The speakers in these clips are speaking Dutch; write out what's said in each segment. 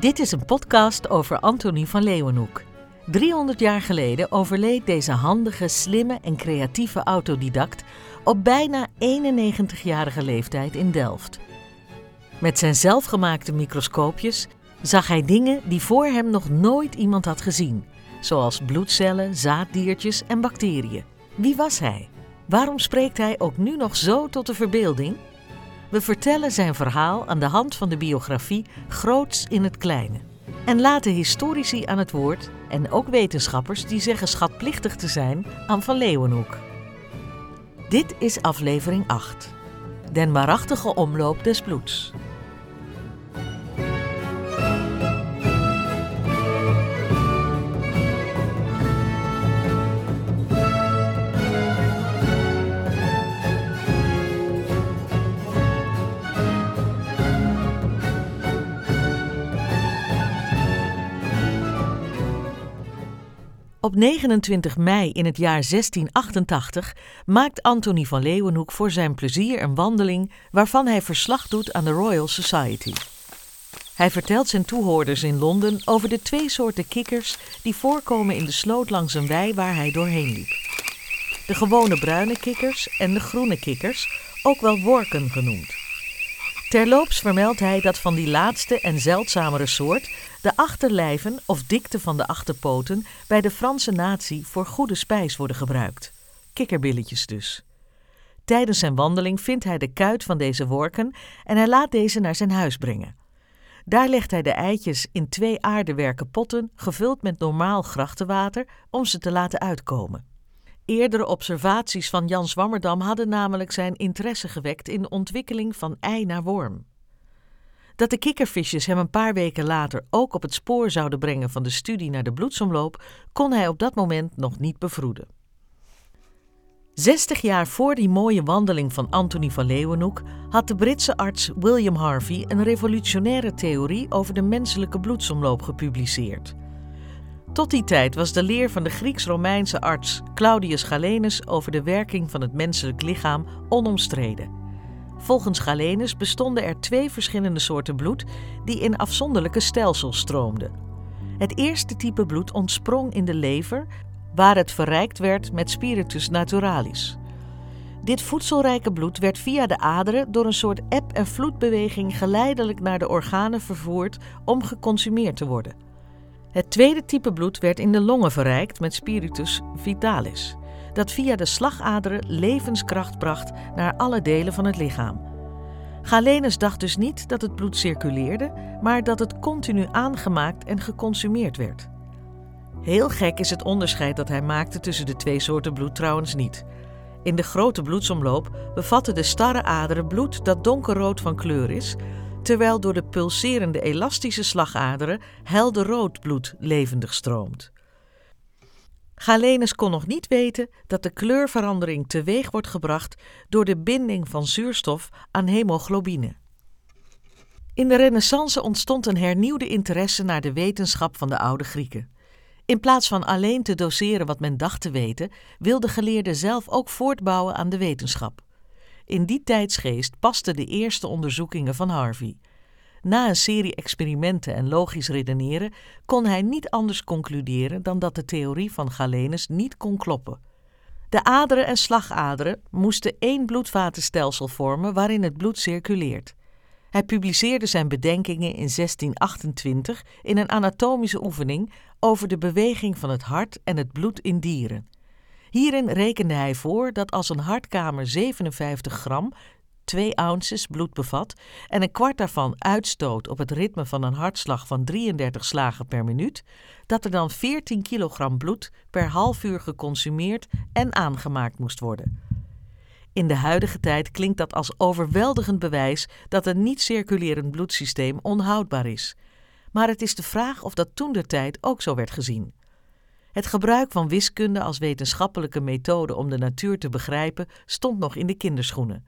Dit is een podcast over Antonie van Leeuwenhoek. 300 jaar geleden overleed deze handige, slimme en creatieve autodidact op bijna 91-jarige leeftijd in Delft. Met zijn zelfgemaakte microscoopjes zag hij dingen die voor hem nog nooit iemand had gezien, zoals bloedcellen, zaaddiertjes en bacteriën. Wie was hij? Waarom spreekt hij ook nu nog zo tot de verbeelding? We vertellen zijn verhaal aan de hand van de biografie Groots in het Kleine. En laten historici aan het woord en ook wetenschappers die zeggen schatplichtig te zijn aan Van Leeuwenhoek. Dit is aflevering 8. Den waarachtige omloop des bloeds. Op 29 mei in het jaar 1688 maakt Antonie van Leeuwenhoek voor zijn plezier een wandeling waarvan hij verslag doet aan de Royal Society. Hij vertelt zijn toehoorders in Londen over de twee soorten kikkers die voorkomen in de sloot langs een wei waar hij doorheen liep. De gewone bruine kikkers en de groene kikkers, ook wel worken genoemd. Terloops vermeldt hij dat van die laatste en zeldzamere soort de achterlijven of dikte van de achterpoten bij de Franse natie voor goede spijs worden gebruikt. Kikkerbilletjes dus. Tijdens zijn wandeling vindt hij de kuit van deze worken en hij laat deze naar zijn huis brengen. Daar legt hij de eitjes in twee aardewerken potten gevuld met normaal grachtenwater om ze te laten uitkomen. Eerdere observaties van Jan Swammerdam hadden namelijk zijn interesse gewekt in de ontwikkeling van ei naar worm. Dat de kikkervisjes hem een paar weken later ook op het spoor zouden brengen van de studie naar de bloedsomloop, kon hij op dat moment nog niet bevroeden. Zestig jaar voor die mooie wandeling van Anthony van Leeuwenhoek had de Britse arts William Harvey een revolutionaire theorie over de menselijke bloedsomloop gepubliceerd. Tot die tijd was de leer van de Grieks-Romeinse arts Claudius Galenus over de werking van het menselijk lichaam onomstreden. Volgens Galenus bestonden er twee verschillende soorten bloed die in afzonderlijke stelsels stroomden. Het eerste type bloed ontsprong in de lever, waar het verrijkt werd met spiritus naturalis. Dit voedselrijke bloed werd via de aderen door een soort eb- en vloedbeweging geleidelijk naar de organen vervoerd om geconsumeerd te worden. Het tweede type bloed werd in de longen verrijkt met spiritus vitalis dat via de slagaderen levenskracht bracht naar alle delen van het lichaam. Galenus dacht dus niet dat het bloed circuleerde, maar dat het continu aangemaakt en geconsumeerd werd. Heel gek is het onderscheid dat hij maakte tussen de twee soorten bloed trouwens niet. In de grote bloedsomloop bevatten de starre aderen bloed dat donkerrood van kleur is, terwijl door de pulserende elastische slagaderen helder rood bloed levendig stroomt. Galenus kon nog niet weten dat de kleurverandering teweeg wordt gebracht door de binding van zuurstof aan hemoglobine. In de Renaissance ontstond een hernieuwde interesse naar de wetenschap van de oude Grieken. In plaats van alleen te doseren wat men dacht te weten, wilde geleerden zelf ook voortbouwen aan de wetenschap. In die tijdsgeest pasten de eerste onderzoekingen van Harvey. Na een serie experimenten en logisch redeneren kon hij niet anders concluderen dan dat de theorie van Galenus niet kon kloppen. De aderen en slagaderen moesten één bloedvatenstelsel vormen waarin het bloed circuleert. Hij publiceerde zijn bedenkingen in 1628 in een anatomische oefening over de beweging van het hart en het bloed in dieren. Hierin rekende hij voor dat als een hartkamer 57 gram 2 ounces bloed bevat en een kwart daarvan uitstoot op het ritme van een hartslag van 33 slagen per minuut, dat er dan 14 kilogram bloed per half uur geconsumeerd en aangemaakt moest worden. In de huidige tijd klinkt dat als overweldigend bewijs dat een niet circulerend bloedsysteem onhoudbaar is. Maar het is de vraag of dat toen de tijd ook zo werd gezien. Het gebruik van wiskunde als wetenschappelijke methode om de natuur te begrijpen stond nog in de kinderschoenen.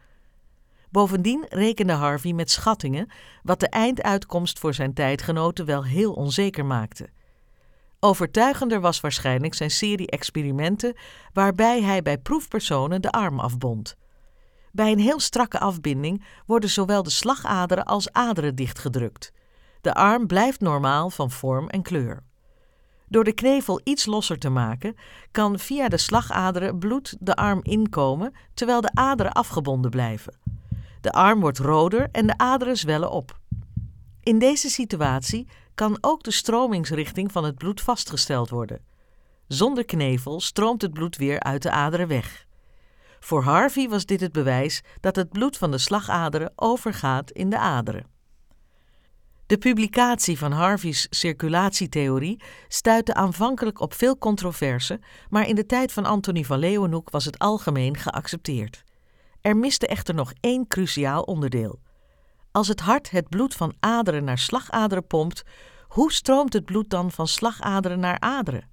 Bovendien rekende Harvey met schattingen, wat de einduitkomst voor zijn tijdgenoten wel heel onzeker maakte. Overtuigender was waarschijnlijk zijn serie experimenten waarbij hij bij proefpersonen de arm afbond. Bij een heel strakke afbinding worden zowel de slagaderen als aderen dichtgedrukt. De arm blijft normaal van vorm en kleur. Door de knevel iets losser te maken, kan via de slagaderen bloed de arm inkomen terwijl de aderen afgebonden blijven. De arm wordt roder en de aderen zwellen op. In deze situatie kan ook de stromingsrichting van het bloed vastgesteld worden. Zonder knevel stroomt het bloed weer uit de aderen weg. Voor Harvey was dit het bewijs dat het bloed van de slagaderen overgaat in de aderen. De publicatie van Harvey's circulatietheorie stuitte aanvankelijk op veel controverse, maar in de tijd van Antonie van Leeuwenhoek was het algemeen geaccepteerd. Er miste echter nog één cruciaal onderdeel. Als het hart het bloed van aderen naar slagaderen pompt, hoe stroomt het bloed dan van slagaderen naar aderen?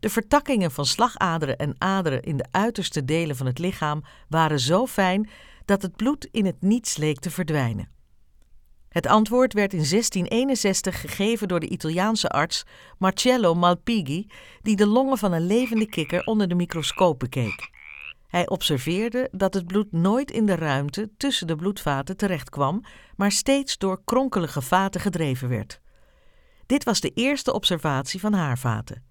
De vertakkingen van slagaderen en aderen in de uiterste delen van het lichaam waren zo fijn dat het bloed in het niets leek te verdwijnen. Het antwoord werd in 1661 gegeven door de Italiaanse arts Marcello Malpighi, die de longen van een levende kikker onder de microscoop bekeek. Hij observeerde dat het bloed nooit in de ruimte tussen de bloedvaten terechtkwam, maar steeds door kronkelige vaten gedreven werd. Dit was de eerste observatie van haarvaten.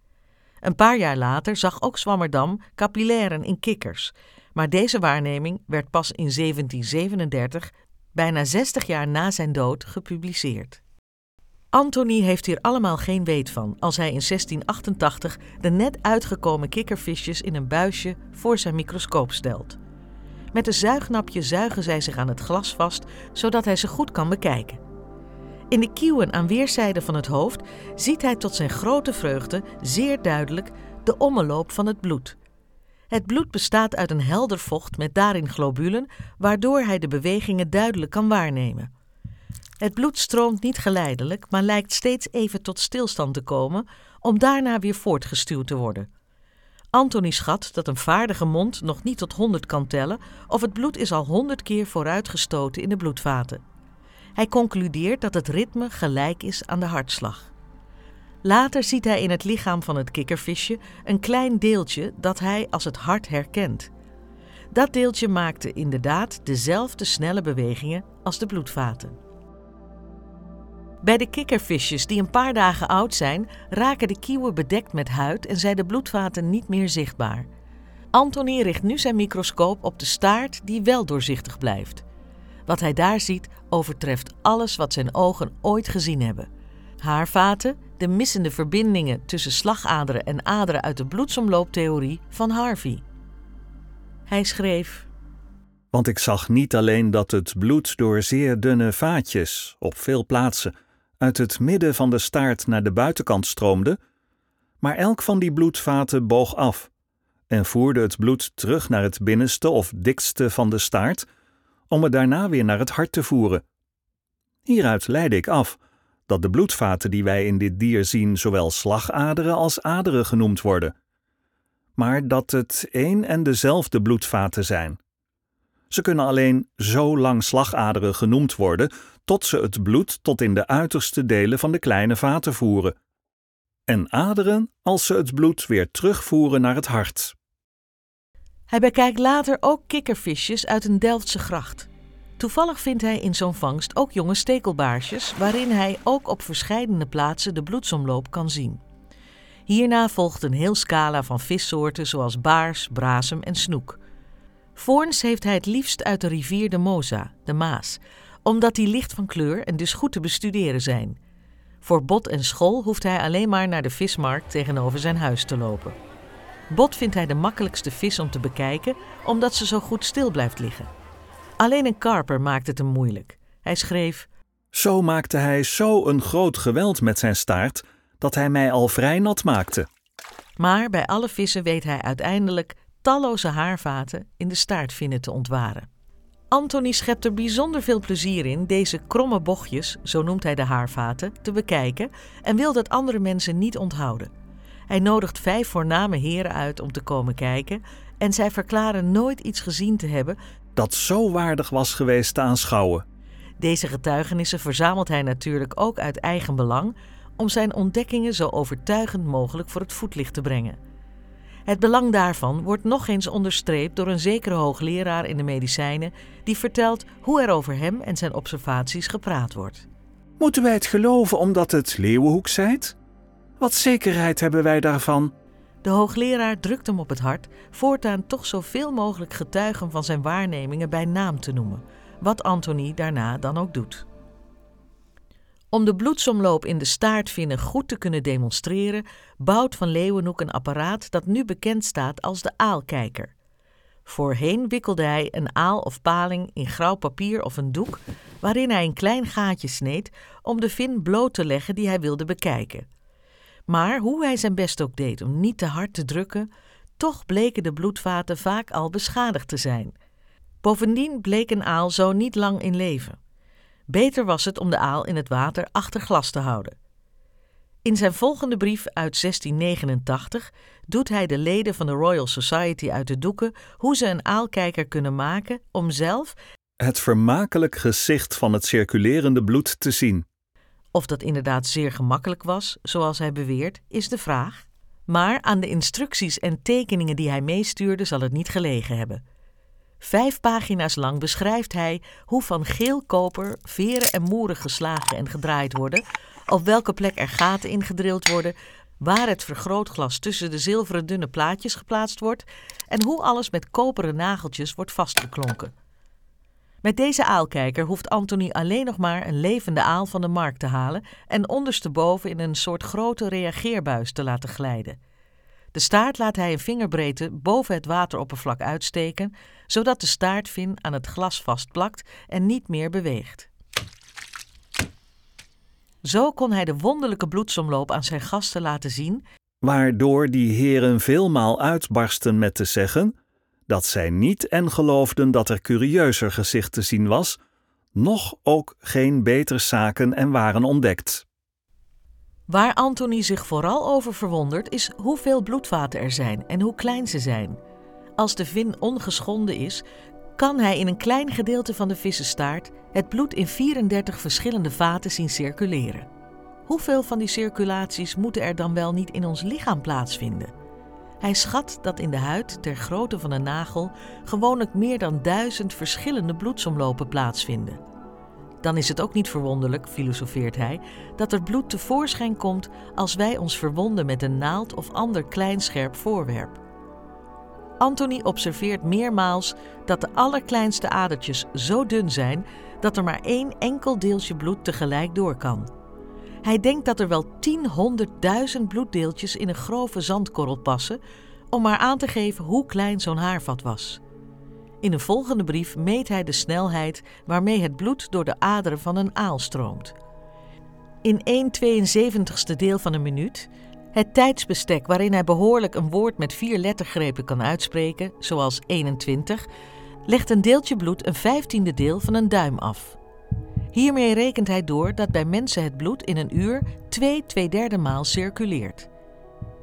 Een paar jaar later zag ook Swammerdam capillairen in kikkers, maar deze waarneming werd pas in 1737, bijna 60 jaar na zijn dood, gepubliceerd. Anthony heeft hier allemaal geen weet van als hij in 1688 de net uitgekomen kikkervisjes in een buisje voor zijn microscoop stelt. Met een zuignapje zuigen zij zich aan het glas vast, zodat hij ze goed kan bekijken. In de kieuwen aan weerszijden van het hoofd ziet hij tot zijn grote vreugde zeer duidelijk de ommeloop van het bloed. Het bloed bestaat uit een helder vocht met daarin globulen, waardoor hij de bewegingen duidelijk kan waarnemen. Het bloed stroomt niet geleidelijk, maar lijkt steeds even tot stilstand te komen, om daarna weer voortgestuwd te worden. Anthony schat dat een vaardige mond nog niet tot honderd kan tellen, of het bloed is al honderd keer vooruitgestoten in de bloedvaten. Hij concludeert dat het ritme gelijk is aan de hartslag. Later ziet hij in het lichaam van het kikkervisje een klein deeltje dat hij als het hart herkent. Dat deeltje maakte inderdaad dezelfde snelle bewegingen als de bloedvaten. Bij de kikkervisjes die een paar dagen oud zijn, raken de kieuwen bedekt met huid en zijn de bloedvaten niet meer zichtbaar. Anthony richt nu zijn microscoop op de staart die wel doorzichtig blijft. Wat hij daar ziet overtreft alles wat zijn ogen ooit gezien hebben. Haarvaten, de missende verbindingen tussen slagaderen en aderen uit de bloedsomlooptheorie van Harvey. Hij schreef: Want ik zag niet alleen dat het bloed door zeer dunne vaatjes op veel plaatsen uit het midden van de staart naar de buitenkant stroomde, maar elk van die bloedvaten boog af en voerde het bloed terug naar het binnenste of dikste van de staart, om het daarna weer naar het hart te voeren. Hieruit leidde ik af dat de bloedvaten die wij in dit dier zien zowel slagaderen als aderen genoemd worden, maar dat het één en dezelfde bloedvaten zijn. Ze kunnen alleen zo lang slagaderen genoemd worden tot ze het bloed tot in de uiterste delen van de kleine vaten voeren. En aderen als ze het bloed weer terugvoeren naar het hart. Hij bekijkt later ook kikkervisjes uit een Delftse gracht. Toevallig vindt hij in zo'n vangst ook jonge stekelbaarsjes, waarin hij ook op verschillende plaatsen de bloedsomloop kan zien. Hierna volgt een heel scala van vissoorten zoals baars, brasem en snoek. Voorns heeft hij het liefst uit de rivier de Moza, de Maas, omdat die licht van kleur en dus goed te bestuderen zijn. Voor bot en school hoeft hij alleen maar naar de vismarkt tegenover zijn huis te lopen. Bot vindt hij de makkelijkste vis om te bekijken, omdat ze zo goed stil blijft liggen. Alleen een karper maakt het hem moeilijk. Hij schreef: Zo maakte hij zo een groot geweld met zijn staart dat hij mij al vrij nat maakte. Maar bij alle vissen weet hij uiteindelijk talloze haarvaten in de staartvinnen te ontwaren. Anthony schept er bijzonder veel plezier in deze kromme bochtjes, zo noemt hij de haarvaten, te bekijken en wil dat andere mensen niet onthouden. Hij nodigt vijf voorname heren uit om te komen kijken en zij verklaren nooit iets gezien te hebben dat zo waardig was geweest te aanschouwen. Deze getuigenissen verzamelt hij natuurlijk ook uit eigen belang om zijn ontdekkingen zo overtuigend mogelijk voor het voetlicht te brengen. Het belang daarvan wordt nog eens onderstreept door een zekere hoogleraar in de medicijnen die vertelt hoe er over hem en zijn observaties gepraat wordt. Moeten wij het geloven omdat het leeuwenhoek zijt? Wat zekerheid hebben wij daarvan? De hoogleraar drukt hem op het hart voortaan toch zoveel mogelijk getuigen van zijn waarnemingen bij naam te noemen, wat Anthony daarna dan ook doet. Om de bloedsomloop in de staartvinnen goed te kunnen demonstreren, bouwt Van Leeuwenhoek een apparaat dat nu bekend staat als de aalkijker. Voorheen wikkelde hij een aal of paling in grauw papier of een doek, waarin hij een klein gaatje sneed om de vin bloot te leggen die hij wilde bekijken. Maar hoe hij zijn best ook deed om niet te hard te drukken, toch bleken de bloedvaten vaak al beschadigd te zijn. Bovendien bleek een aal zo niet lang in leven. Beter was het om de aal in het water achter glas te houden. In zijn volgende brief uit 1689 doet hij de leden van de Royal Society uit de doeken hoe ze een aalkijker kunnen maken om zelf het vermakelijk gezicht van het circulerende bloed te zien. Of dat inderdaad zeer gemakkelijk was, zoals hij beweert, is de vraag. Maar aan de instructies en tekeningen die hij meestuurde zal het niet gelegen hebben. Vijf pagina's lang beschrijft hij hoe van geel koper veren en moeren geslagen en gedraaid worden, op welke plek er gaten ingedrild worden, waar het vergrootglas tussen de zilveren dunne plaatjes geplaatst wordt en hoe alles met koperen nageltjes wordt vastgeklonken. Met deze aalkijker hoeft Anthony alleen nog maar een levende aal van de markt te halen en ondersteboven in een soort grote reageerbuis te laten glijden. De staart laat hij een vingerbreedte boven het wateroppervlak uitsteken, zodat de staartvin aan het glas vastplakt en niet meer beweegt. Zo kon hij de wonderlijke bloedsomloop aan zijn gasten laten zien, waardoor die heren veelmaal uitbarsten met te zeggen dat zij niet en geloofden dat er curieuzer gezicht te zien was, noch ook geen beter zaken en waren ontdekt. Waar Anthony zich vooral over verwondert is hoeveel bloedvaten er zijn en hoe klein ze zijn. Als de vin ongeschonden is, kan hij in een klein gedeelte van de vissenstaart het bloed in 34 verschillende vaten zien circuleren. Hoeveel van die circulaties moeten er dan wel niet in ons lichaam plaatsvinden? Hij schat dat in de huid ter grootte van een nagel gewoonlijk meer dan duizend verschillende bloedsomlopen plaatsvinden. Dan is het ook niet verwonderlijk, filosofeert hij, dat er bloed tevoorschijn komt als wij ons verwonden met een naald of ander klein scherp voorwerp. Anthony observeert meermaals dat de allerkleinste adertjes zo dun zijn dat er maar één enkel deeltje bloed tegelijk door kan. Hij denkt dat er wel tienhonderdduizend bloeddeeltjes in een grove zandkorrel passen, om maar aan te geven hoe klein zo'n haarvat was. In een volgende brief meet hij de snelheid waarmee het bloed door de aderen van een aal stroomt. In 1 72ste deel van een minuut, het tijdsbestek waarin hij behoorlijk een woord met vier lettergrepen kan uitspreken, zoals 21, legt een deeltje bloed een vijftiende deel van een duim af. Hiermee rekent hij door dat bij mensen het bloed in een uur 2 twee derde maal circuleert.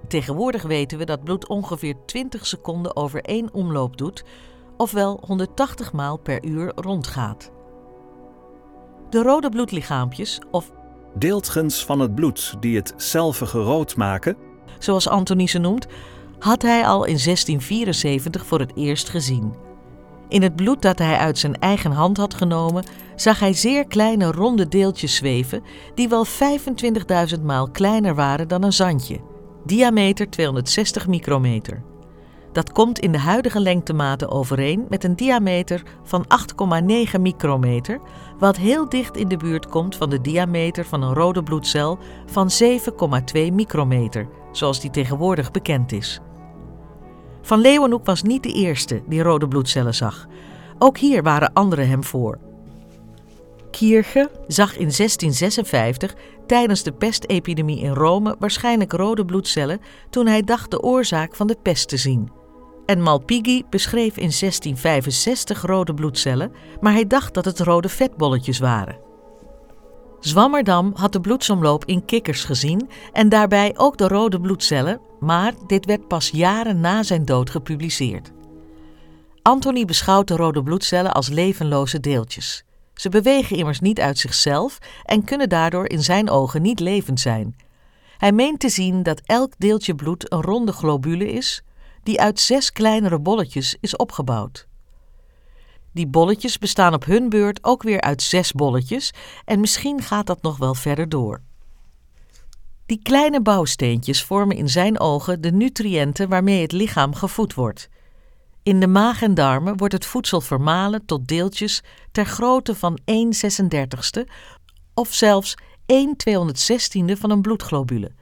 Tegenwoordig weten we dat bloed ongeveer 20 seconden over één omloop doet, ofwel 180 maal per uur rondgaat. De rode bloedlichaampjes, of deeltgens van het bloed die het zelfige rood maken, zoals Anthony ze noemt, had hij al in 1674 voor het eerst gezien. In het bloed dat hij uit zijn eigen hand had genomen, zag hij zeer kleine ronde deeltjes zweven, die wel 25.000 maal kleiner waren dan een zandje, diameter 260 micrometer. Dat komt in de huidige lengtematen overeen met een diameter van 8,9 micrometer, wat heel dicht in de buurt komt van de diameter van een rode bloedcel van 7,2 micrometer, zoals die tegenwoordig bekend is. Van Leeuwenhoek was niet de eerste die rode bloedcellen zag. Ook hier waren anderen hem voor. Kirche zag in 1656 tijdens de pestepidemie in Rome waarschijnlijk rode bloedcellen toen hij dacht de oorzaak van de pest te zien. En Malpighi beschreef in 1665 rode bloedcellen, maar hij dacht dat het rode vetbolletjes waren. Zwammerdam had de bloedsomloop in kikkers gezien en daarbij ook de rode bloedcellen, maar dit werd pas jaren na zijn dood gepubliceerd. Anthony beschouwt de rode bloedcellen als levenloze deeltjes. Ze bewegen immers niet uit zichzelf en kunnen daardoor in zijn ogen niet levend zijn. Hij meent te zien dat elk deeltje bloed een ronde globule is, die uit zes kleinere bolletjes is opgebouwd. Die bolletjes bestaan op hun beurt ook weer uit zes bolletjes en misschien gaat dat nog wel verder door. Die kleine bouwsteentjes vormen in zijn ogen de nutriënten waarmee het lichaam gevoed wordt. In de maag en darmen wordt het voedsel vermalen tot deeltjes ter grootte van 1 36ste of zelfs 1 216e van een bloedglobule.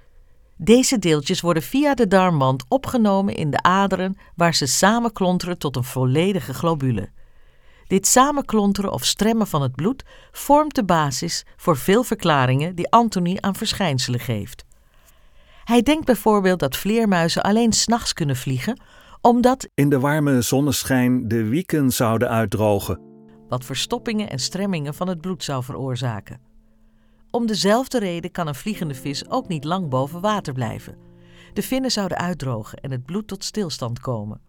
Deze deeltjes worden via de darmwand opgenomen in de aderen waar ze samenklonteren tot een volledige globule. Dit samenklonteren of stremmen van het bloed vormt de basis voor veel verklaringen die Anthony aan verschijnselen geeft. Hij denkt bijvoorbeeld dat vleermuizen alleen s'nachts kunnen vliegen, omdat in de warme zonneschijn de wieken zouden uitdrogen, wat verstoppingen en stremmingen van het bloed zou veroorzaken. Om dezelfde reden kan een vliegende vis ook niet lang boven water blijven. De vinnen zouden uitdrogen en het bloed tot stilstand komen.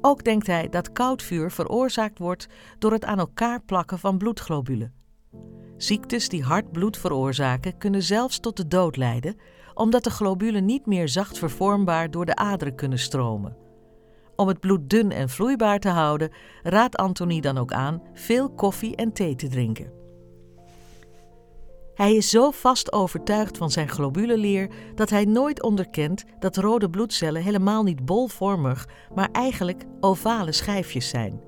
Ook denkt hij dat koud vuur veroorzaakt wordt door het aan elkaar plakken van bloedglobulen. Ziektes die hard bloed veroorzaken kunnen zelfs tot de dood leiden, omdat de globulen niet meer zacht vervormbaar door de aderen kunnen stromen. Om het bloed dun en vloeibaar te houden, raadt Anthony dan ook aan veel koffie en thee te drinken. Hij is zo vast overtuigd van zijn globuleleer dat hij nooit onderkent dat rode bloedcellen helemaal niet bolvormig, maar eigenlijk ovale schijfjes zijn.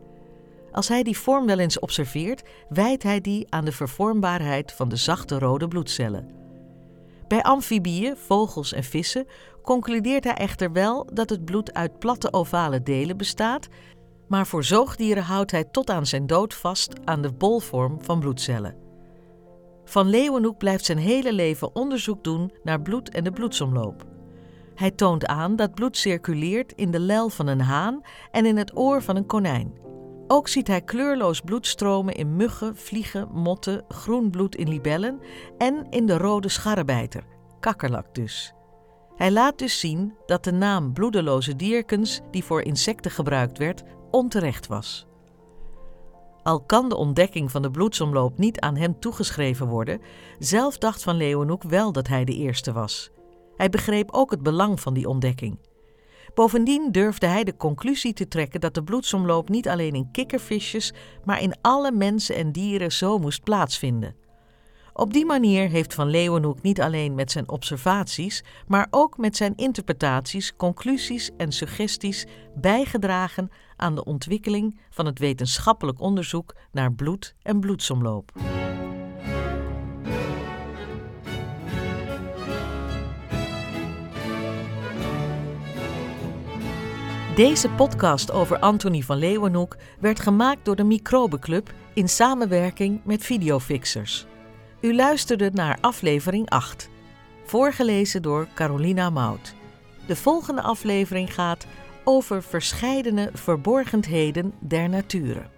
Als hij die vorm wel eens observeert, wijt hij die aan de vervormbaarheid van de zachte rode bloedcellen. Bij amfibieën, vogels en vissen concludeert hij echter wel dat het bloed uit platte ovale delen bestaat, maar voor zoogdieren houdt hij tot aan zijn dood vast aan de bolvorm van bloedcellen. Van Leeuwenhoek blijft zijn hele leven onderzoek doen naar bloed en de bloedsomloop. Hij toont aan dat bloed circuleert in de lel van een haan en in het oor van een konijn. Ook ziet hij kleurloos bloed stromen in muggen, vliegen, motten, groen bloed in libellen en in de rode scharrebijter, kakkerlak dus. Hij laat dus zien dat de naam bloedeloze dierkens, die voor insecten gebruikt werd, onterecht was. Al kan de ontdekking van de bloedsomloop niet aan hem toegeschreven worden, zelf dacht Van Leeuwenhoek wel dat hij de eerste was. Hij begreep ook het belang van die ontdekking. Bovendien durfde hij de conclusie te trekken dat de bloedsomloop niet alleen in kikkervisjes, maar in alle mensen en dieren zo moest plaatsvinden. Op die manier heeft Van Leeuwenhoek niet alleen met zijn observaties, maar ook met zijn interpretaties, conclusies en suggesties bijgedragen aan de ontwikkeling van het wetenschappelijk onderzoek naar bloed en bloedsomloop. Deze podcast over Anthony van Leeuwenhoek werd gemaakt door de Microbenclub in samenwerking met Videofixers. U luisterde naar aflevering 8, voorgelezen door Carolina Mout. De volgende aflevering gaat over verscheidene verborgenheden der natuur.